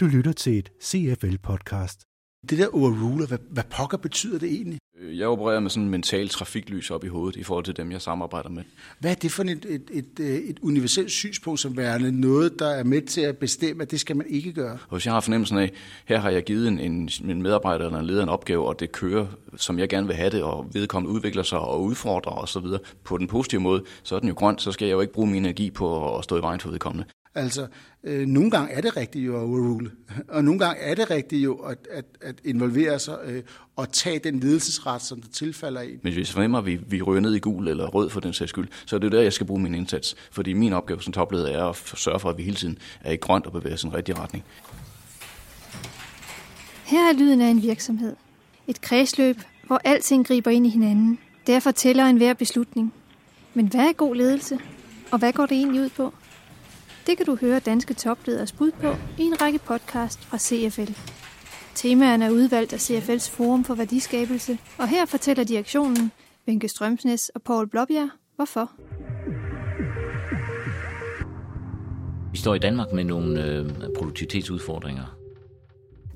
Du lytter til et CFL-podcast. Det der overruler, hvad, hvad pokker betyder det egentlig? Øh, jeg opererer med sådan en mental trafiklys op i hovedet i forhold til dem, jeg samarbejder med. Hvad er det for et, et, et, øh, et universelt synspunkt som værende noget, der er med til at bestemme, at det skal man ikke gøre? Hvis jeg har fornemmelsen af, her har jeg givet en, en, en medarbejder eller en leder en opgave, og det kører, som jeg gerne vil have det, og vedkommende udvikler sig og udfordrer osv. på den positive måde, så er den jo grøn, så skal jeg jo ikke bruge min energi på at stå i vejen for vedkommende. Altså, øh, nogle gange er det rigtigt jo at overrule, og nogle gange er det rigtigt jo at, at, at involvere sig øh, og tage den ledelsesret, som der tilfalder en. Men hvis fornemmer, at vi, vi ryger ned i gul eller rød for den sags skyld, så er det der, jeg skal bruge min indsats. Fordi min opgave som topleder er at sørge for, at vi hele tiden er i grønt og bevæger os i en rigtig retning. Her er lyden af en virksomhed. Et kredsløb, hvor alting griber ind i hinanden. Derfor tæller en hver beslutning. Men hvad er god ledelse? Og hvad går det egentlig ud på? Det kan du høre danske topleders bud på i en række podcast fra CFL. Temaerne er udvalgt af CFL's Forum for Værdiskabelse, og her fortæller direktionen, Vinke Strømsnes og Paul Blåbjerg, hvorfor. Vi står i Danmark med nogle øh, produktivitetsudfordringer.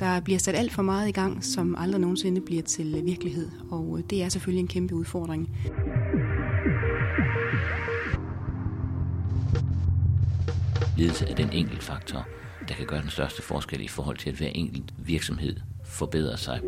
Der bliver sat alt for meget i gang, som aldrig nogensinde bliver til virkelighed, og det er selvfølgelig en kæmpe udfordring. Ledelse er den enkelt faktor, der kan gøre den største forskel i forhold til, at hver enkelt virksomhed forbedrer sig.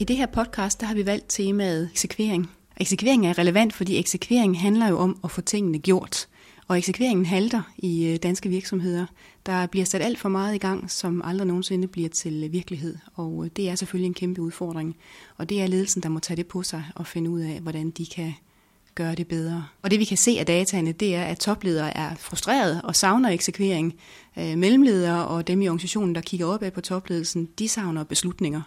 I det her podcast, der har vi valgt temaet eksekvering. Eksekvering er relevant, fordi eksekvering handler jo om at få tingene gjort. Og eksekveringen halter i øh, danske virksomheder. Der bliver sat alt for meget i gang, som aldrig nogensinde bliver til øh, virkelighed. Og øh, det er selvfølgelig en kæmpe udfordring. Og det er ledelsen, der må tage det på sig og finde ud af, hvordan de kan gøre det bedre. Og det vi kan se af dataene, det er, at topledere er frustrerede og savner eksekvering. Øh, mellemledere og dem i organisationen, der kigger opad på topledelsen, de savner beslutninger.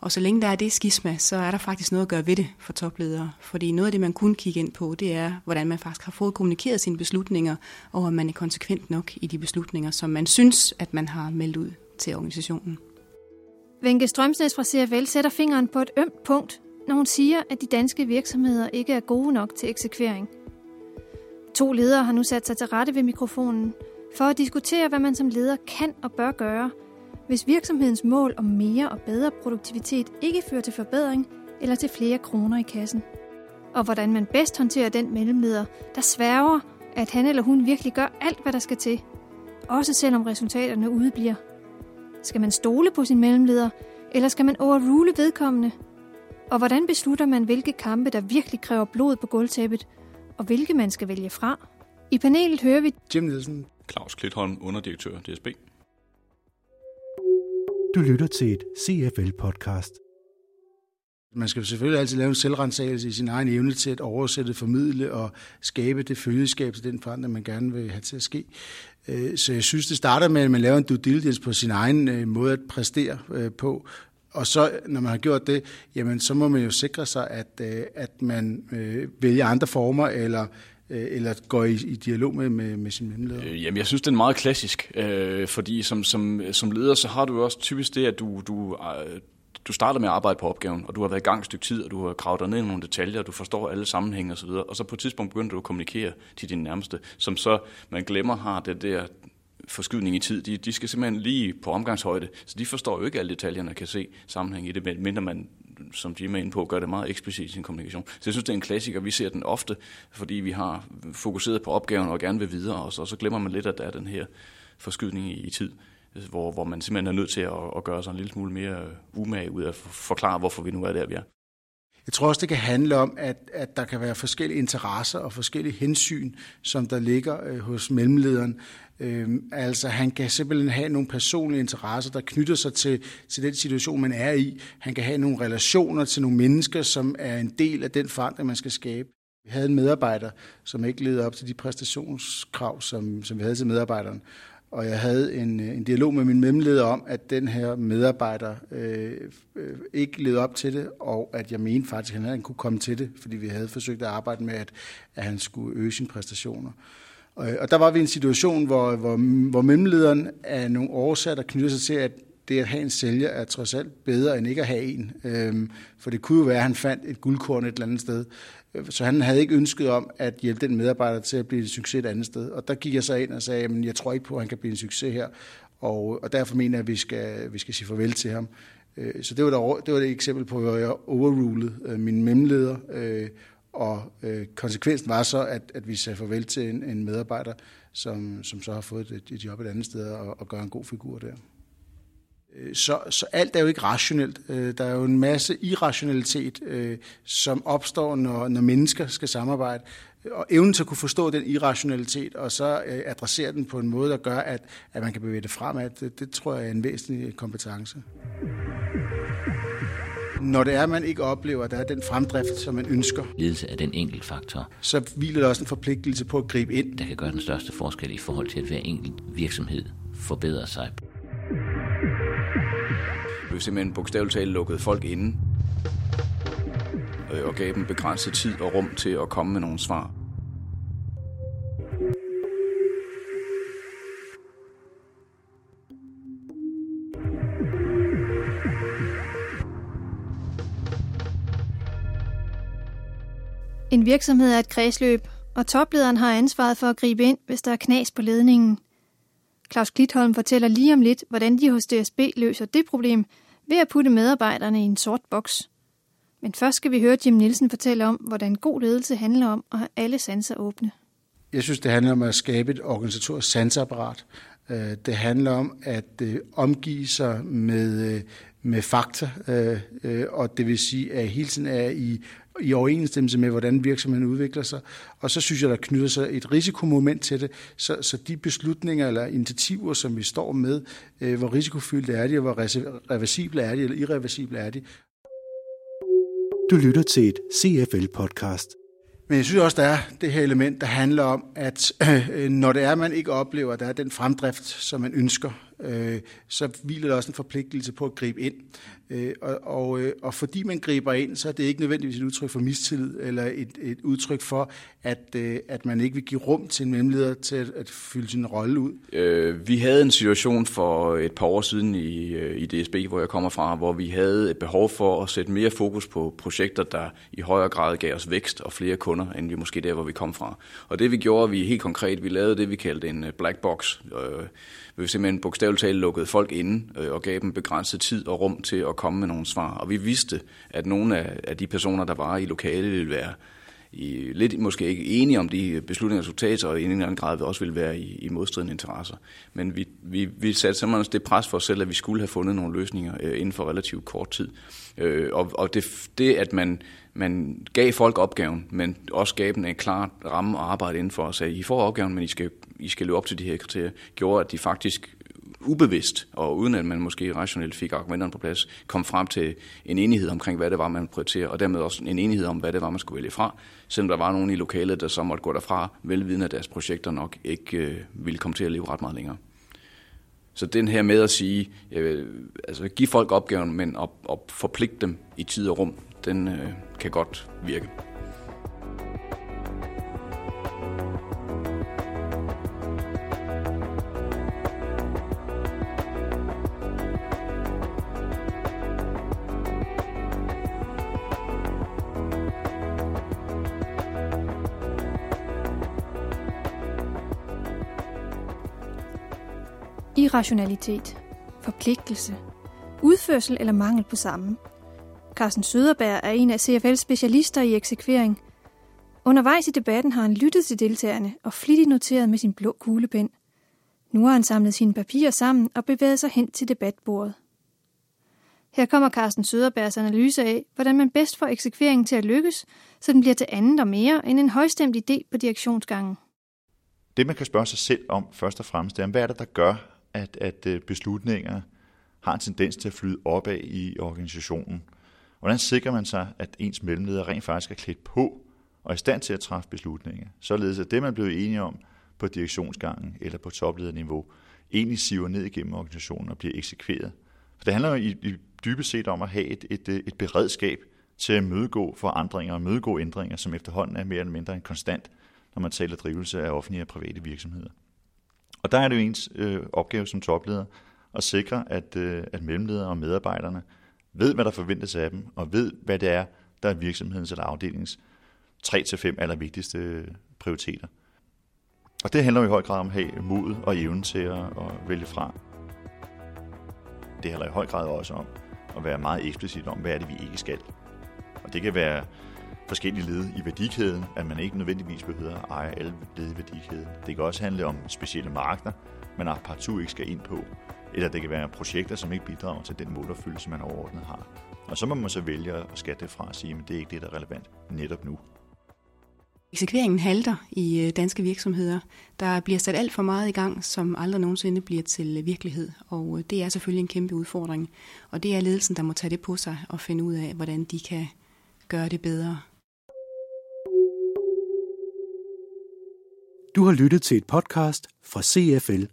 Og så længe der er det skisma, så er der faktisk noget at gøre ved det for topledere. Fordi noget af det, man kunne kigge ind på, det er, hvordan man faktisk har fået kommunikeret sine beslutninger, og om man er konsekvent nok i de beslutninger, som man synes, at man har meldt ud til organisationen. Venke Strømsnes fra CFL sætter fingeren på et ømt punkt, når hun siger, at de danske virksomheder ikke er gode nok til eksekvering. To ledere har nu sat sig til rette ved mikrofonen for at diskutere, hvad man som leder kan og bør gøre – hvis virksomhedens mål om mere og bedre produktivitet ikke fører til forbedring eller til flere kroner i kassen. Og hvordan man bedst håndterer den mellemleder, der sværger, at han eller hun virkelig gør alt, hvad der skal til. Også selvom resultaterne udebliver. Skal man stole på sin mellemleder, eller skal man overrule vedkommende? Og hvordan beslutter man, hvilke kampe, der virkelig kræver blod på gulvtæppet, og hvilke man skal vælge fra? I panelet hører vi Jim Nielsen, Claus Klitholm, underdirektør DSB. Du lytter til et CFL-podcast. Man skal selvfølgelig altid lave en selvrensagelse i sin egen evne til at oversætte, formidle og skabe det følgeskab til den forandring, man gerne vil have til at ske. Øh, så jeg synes, det starter med, at man laver en due diligence på sin egen øh, måde at præstere øh, på, og så, når man har gjort det, jamen, så må man jo sikre sig, at, øh, at man øh, vælger andre former, eller øh, eller går i, i dialog med, med, med sin mellemleder? Øh, jamen, jeg synes, det er meget klassisk, øh, fordi som, som, som leder, så har du jo også typisk det, at du, du, øh, du starter med at arbejde på opgaven, og du har været i gang et stykke tid, og du har kravet dig ned i nogle detaljer, og du forstår alle sammenhænge osv., og så på et tidspunkt begynder du at kommunikere til dine nærmeste, som så, man glemmer, har det der forskydning i tid. De, de skal simpelthen lige på omgangshøjde, så de forstår jo ikke alle detaljerne og kan se sammenhæng i det, mindre man som Jim er inde på, gør det meget eksplicit i sin kommunikation. Så jeg synes, det er en klassiker. Vi ser den ofte, fordi vi har fokuseret på opgaven og gerne vil videre, og så, og så glemmer man lidt, at der er den her forskydning i, i tid, hvor, hvor man simpelthen er nødt til at, at gøre sig en lille smule mere øh, umage ud af at forklare, hvorfor vi nu er der, vi er. Jeg tror også, det kan handle om, at, at der kan være forskellige interesser og forskellige hensyn, som der ligger øh, hos mellemlederen. Øhm, altså han kan simpelthen have nogle personlige interesser, der knytter sig til, til den situation, man er i. Han kan have nogle relationer til nogle mennesker, som er en del af den forandring, man skal skabe. Vi havde en medarbejder, som ikke levede op til de præstationskrav, som, som vi havde til medarbejderen. Og jeg havde en, øh, en dialog med min mellemleder om, at den her medarbejder øh, øh, ikke levede op til det, og at jeg mente faktisk, at han kunne komme til det, fordi vi havde forsøgt at arbejde med, at, at han skulle øge sine præstationer. Og der var vi i en situation, hvor, hvor, hvor mellemlederen af nogle årsager, der knytter sig til, at det at have en sælger er trods alt bedre end ikke at have en. Øhm, for det kunne jo være, at han fandt et guldkorn et eller andet sted. Øh, så han havde ikke ønsket om at hjælpe den medarbejder til at blive en succes et andet sted. Og der gik jeg så ind og sagde, at jeg tror ikke på, at han kan blive en succes her. Og, og derfor mener jeg, at vi skal, vi skal sige farvel til ham. Øh, så det var, der, det var et eksempel på, hvor jeg overrulede øh, min mellemleder. Øh, og øh, konsekvensen var så, at, at vi sagde farvel til en, en medarbejder, som, som så har fået et, et job et andet sted og, og gør en god figur der. Så, så alt er jo ikke rationelt. Der er jo en masse irrationalitet, som opstår, når, når mennesker skal samarbejde og evnen til at kunne forstå den irrationalitet, og så øh, adressere den på en måde, der gør, at, at man kan bevæge det fremad, det, det tror jeg er en væsentlig kompetence. Når det er, at man ikke oplever, at der er den fremdrift, som man ønsker. Ledelse er den enkelt faktor. Så hviler der også en forpligtelse på at gribe ind. Der kan gøre den største forskel i forhold til, at hver enkelt virksomhed forbedrer sig blev simpelthen bogstaveligt talt lukket folk inde øh, og gav dem begrænset tid og rum til at komme med nogle svar. En virksomhed er et kredsløb, og toplederen har ansvaret for at gribe ind, hvis der er knas på ledningen. Claus Klitholm fortæller lige om lidt, hvordan de hos DSB løser det problem ved at putte medarbejderne i en sort boks. Men først skal vi høre Jim Nielsen fortælle om, hvordan god ledelse handler om at have alle sanser åbne. Jeg synes, det handler om at skabe et organisatorisk sansapparat. Øh, det handler om at øh, omgive sig med, øh, med fakta, øh, og det vil sige, at hele tiden er i, i overensstemmelse med, hvordan virksomheden udvikler sig. Og så synes jeg, der knytter sig et risikomoment til det, så, så de beslutninger eller initiativer, som vi står med, hvor risikofyldte er de, og hvor reversible er de, eller irreversible er de, du lytter til et CFL-podcast. Men jeg synes også, der er det her element, der handler om, at øh, når det er, man ikke oplever, at der er den fremdrift, som man ønsker, øh, så hviler der også en forpligtelse på at gribe ind. Øh, og, og, øh, og fordi man griber ind, så er det ikke nødvendigvis et udtryk for mistillid, eller et, et udtryk for, at, øh, at man ikke vil give rum til en mellemleder til at, at fylde sin rolle ud. Øh, vi havde en situation for et par år siden i, øh, i DSB, hvor jeg kommer fra, hvor vi havde et behov for at sætte mere fokus på projekter, der i højere grad gav os vækst og flere kunder, end vi måske der, hvor vi kom fra. Og det vi gjorde, vi helt konkret, vi lavede det, vi kaldte en øh, black box, øh, vi simpelthen bogstaveligt talt lukkede folk inde øh, og gav dem begrænset tid og rum til at komme med nogle svar. Og vi vidste, at nogle af, af de personer, der var i lokalet, ville være i, lidt måske ikke enige om de beslutningsresultater, og i en eller anden grad også ville være i, i modstridende interesser. Men vi, vi, vi satte simpelthen det pres for os selv, at vi skulle have fundet nogle løsninger øh, inden for relativt kort tid. Øh, og og det, det, at man, man gav folk opgaven, men også gav dem en klar ramme at arbejde indenfor og sagde, I får opgaven, men I skal, I skal løbe op til de her kriterier, gjorde, at de faktisk ubevidst, og uden at man måske rationelt fik argumenterne på plads, kom frem til en enighed omkring, hvad det var, man prioriterer, og dermed også en enighed om, hvad det var, man skulle vælge fra, selvom der var nogen i lokalet, der så måtte gå derfra, velvidende at deres projekter nok ikke øh, ville komme til at leve ret meget længere. Så den her med at sige, øh, altså give folk opgaven, men at, at forpligte dem i tid og rum, den øh, kan godt virke. Irrationalitet, forpligtelse, udførsel eller mangel på samme. Carsten Søderberg er en af CFL's specialister i eksekvering. Undervejs i debatten har han lyttet til deltagerne og flittigt noteret med sin blå kuglepen. Nu har han samlet sine papirer sammen og bevæget sig hen til debatbordet. Her kommer Carsten Søderbergs analyse af, hvordan man bedst får eksekveringen til at lykkes, så den bliver til andet og mere end en højstemt idé på direktionsgangen. Det man kan spørge sig selv om først og fremmest, er, hvad er det, der gør, at, at øh, beslutninger har en tendens til at flyde opad i organisationen. Hvordan sikrer man sig, at ens mellemleder rent faktisk er klædt på og er i stand til at træffe beslutninger, således at det, man blev enige om på direktionsgangen eller på toplederniveau, egentlig siver ned igennem organisationen og bliver eksekveret. For det handler jo i, i dybest set om at have et, et, øh, et beredskab til at mødegå forandringer og mødegå ændringer, som efterhånden er mere eller mindre en konstant når man taler drivelse af offentlige og private virksomheder. Og der er det jo ens øh, opgave som topleder at sikre, at, øh, at mellemledere og medarbejderne ved, hvad der forventes af dem, og ved, hvad det er, der er virksomhedens eller afdelingens 3-5 allervigtigste øh, prioriteter. Og det handler jo i høj grad om at have mod og evnen til at, at vælge fra. Det handler i høj grad også om at være meget eksplicit om, hvad er det, vi ikke skal. Og det kan være forskellige led i værdikæden, at man ikke nødvendigvis behøver at eje alle led i værdikæden. Det kan også handle om specielle markeder, man partout ikke skal ind på. Eller det kan være projekter, som ikke bidrager til den målopfyldelse, man overordnet har. Og så må man så vælge at skatte det fra og sige, at det er ikke det, der er relevant netop nu. Eksekveringen halter i øh, danske virksomheder. Der bliver sat alt for meget i gang, som aldrig nogensinde bliver til virkelighed, og øh, det er selvfølgelig en kæmpe udfordring. Og det er ledelsen, der må tage det på sig og finde ud af, hvordan de kan gøre det bedre. Du har lyttet til et podcast fra CFL